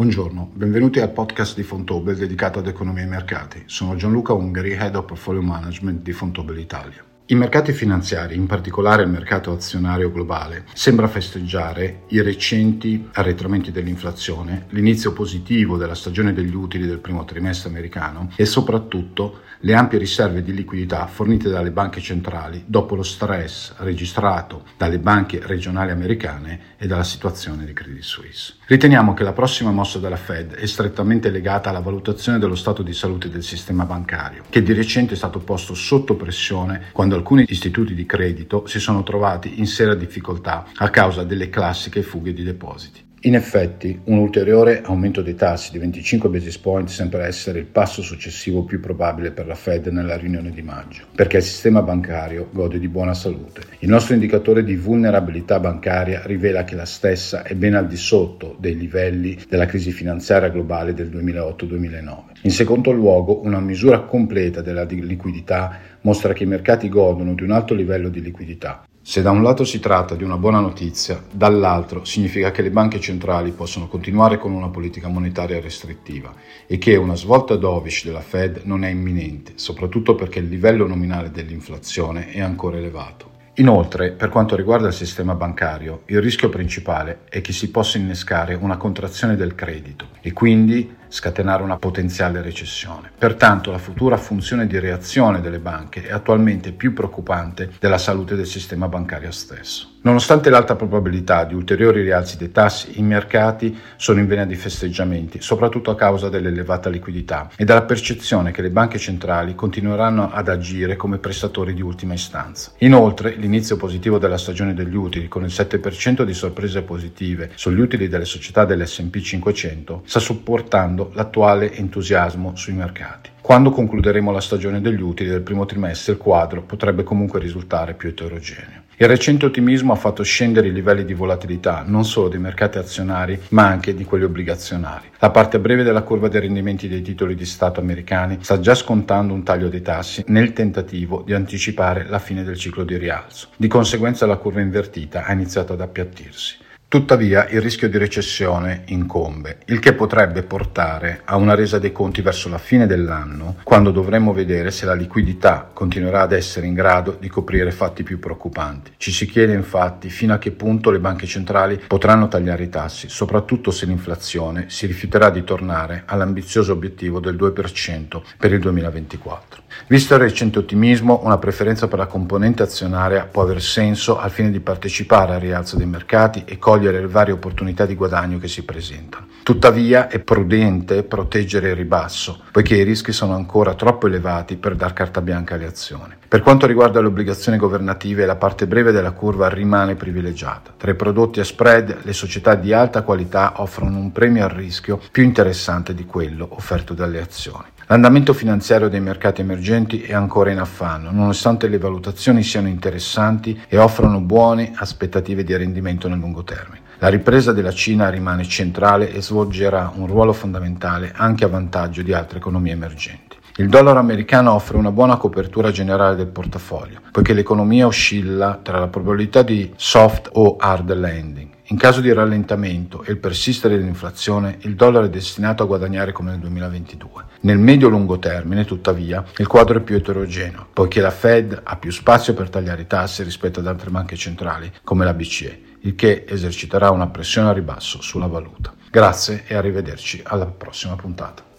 Buongiorno, benvenuti al podcast di Fontobel dedicato ad economia e mercati. Sono Gianluca Ungari, Head of Portfolio Management di Fontobel Italia. I mercati finanziari, in particolare il mercato azionario globale, sembra festeggiare i recenti arretramenti dell'inflazione, l'inizio positivo della stagione degli utili del primo trimestre americano e soprattutto le ampie riserve di liquidità fornite dalle banche centrali dopo lo stress registrato dalle banche regionali americane e dalla situazione di Credit Suisse. Riteniamo che la prossima mossa della Fed è strettamente legata alla valutazione dello stato di salute del sistema bancario, che di recente è stato posto sotto pressione quando alcuni istituti di credito si sono trovati in seria difficoltà a causa delle classiche fughe di depositi. In effetti, un ulteriore aumento dei tassi di 25 basis point sembra essere il passo successivo più probabile per la Fed nella riunione di maggio, perché il sistema bancario gode di buona salute. Il nostro indicatore di vulnerabilità bancaria rivela che la stessa è ben al di sotto dei livelli della crisi finanziaria globale del 2008-2009. In secondo luogo, una misura completa della liquidità mostra che i mercati godono di un alto livello di liquidità, se da un lato si tratta di una buona notizia, dall'altro significa che le banche centrali possono continuare con una politica monetaria restrittiva e che una svolta dovish della Fed non è imminente, soprattutto perché il livello nominale dell'inflazione è ancora elevato. Inoltre, per quanto riguarda il sistema bancario, il rischio principale è che si possa innescare una contrazione del credito e quindi scatenare una potenziale recessione. Pertanto la futura funzione di reazione delle banche è attualmente più preoccupante della salute del sistema bancario stesso. Nonostante l'alta probabilità di ulteriori rialzi dei tassi, i mercati sono in vena di festeggiamenti, soprattutto a causa dell'elevata liquidità e dalla percezione che le banche centrali continueranno ad agire come prestatori di ultima istanza. Inoltre, l'inizio positivo della stagione degli utili, con il 7% di sorprese positive sugli utili delle società dell'SP 500, sta supportando mostrando l'attuale entusiasmo sui mercati. Quando concluderemo la stagione degli utili del primo trimestre il quadro potrebbe comunque risultare più eterogeneo. Il recente ottimismo ha fatto scendere i livelli di volatilità non solo dei mercati azionari ma anche di quelli obbligazionari. La parte breve della curva dei rendimenti dei titoli di Stato americani sta già scontando un taglio dei tassi nel tentativo di anticipare la fine del ciclo di rialzo. Di conseguenza la curva invertita ha iniziato ad appiattirsi. Tuttavia il rischio di recessione incombe, il che potrebbe portare a una resa dei conti verso la fine dell'anno, quando dovremmo vedere se la liquidità continuerà ad essere in grado di coprire fatti più preoccupanti. Ci si chiede infatti fino a che punto le banche centrali potranno tagliare i tassi, soprattutto se l'inflazione si rifiuterà di tornare all'ambizioso obiettivo del 2% per il 2024. Visto il recente ottimismo, una preferenza per la componente azionaria può aver senso al fine di partecipare al rialzo dei mercati e cogliere cogliere le varie opportunità di guadagno che si presentano. Tuttavia è prudente proteggere il ribasso, poiché i rischi sono ancora troppo elevati per dar carta bianca alle azioni. Per quanto riguarda le obbligazioni governative, la parte breve della curva rimane privilegiata. Tra i prodotti a spread, le società di alta qualità offrono un premio al rischio più interessante di quello offerto dalle azioni. L'andamento finanziario dei mercati emergenti è ancora in affanno, nonostante le valutazioni siano interessanti e offrono buone aspettative di rendimento nel lungo termine. La ripresa della Cina rimane centrale e svolgerà un ruolo fondamentale anche a vantaggio di altre economie emergenti. Il dollaro americano offre una buona copertura generale del portafoglio, poiché l'economia oscilla tra la probabilità di soft o hard landing in caso di rallentamento e il persistere dell'inflazione, il dollaro è destinato a guadagnare come nel 2022. Nel medio-lungo termine, tuttavia, il quadro è più eterogeneo, poiché la Fed ha più spazio per tagliare i tassi rispetto ad altre banche centrali, come la BCE, il che eserciterà una pressione a ribasso sulla valuta. Grazie e arrivederci alla prossima puntata.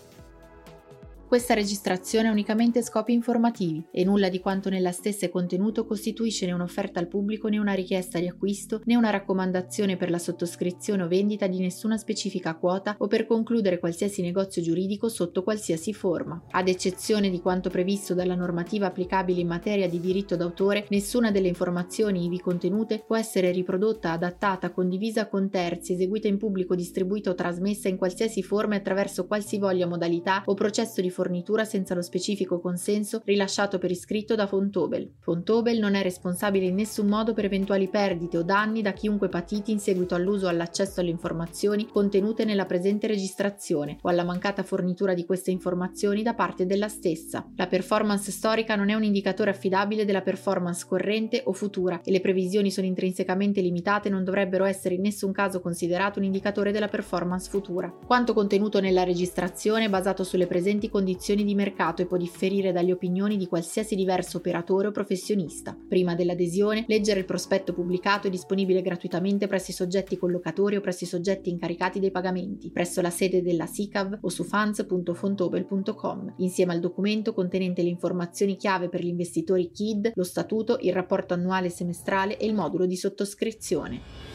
Questa registrazione ha unicamente scopi informativi e nulla di quanto nella stessa è contenuto costituisce né un'offerta al pubblico né una richiesta di acquisto né una raccomandazione per la sottoscrizione o vendita di nessuna specifica quota o per concludere qualsiasi negozio giuridico sotto qualsiasi forma. Ad eccezione di quanto previsto dalla normativa applicabile in materia di diritto d'autore, nessuna delle informazioni ivi contenute può essere riprodotta, adattata, condivisa con terzi, eseguita in pubblico, distribuita o trasmessa in qualsiasi forma attraverso qualsivoglia modalità o processo di formazione fornitura senza lo specifico consenso rilasciato per iscritto da Fontobel. Fontobel non è responsabile in nessun modo per eventuali perdite o danni da chiunque patiti in seguito all'uso o all'accesso alle informazioni contenute nella presente registrazione o alla mancata fornitura di queste informazioni da parte della stessa. La performance storica non è un indicatore affidabile della performance corrente o futura e le previsioni sono intrinsecamente limitate e non dovrebbero essere in nessun caso considerato un indicatore della performance futura. Quanto contenuto nella registrazione è basato sulle presenti condizioni di mercato e può differire dalle opinioni di qualsiasi diverso operatore o professionista. Prima dell'adesione, leggere il prospetto pubblicato è disponibile gratuitamente presso i soggetti collocatori o presso i soggetti incaricati dei pagamenti, presso la sede della SICAV o su funds.fontobel.com, insieme al documento contenente le informazioni chiave per gli investitori KID, lo statuto, il rapporto annuale e semestrale e il modulo di sottoscrizione.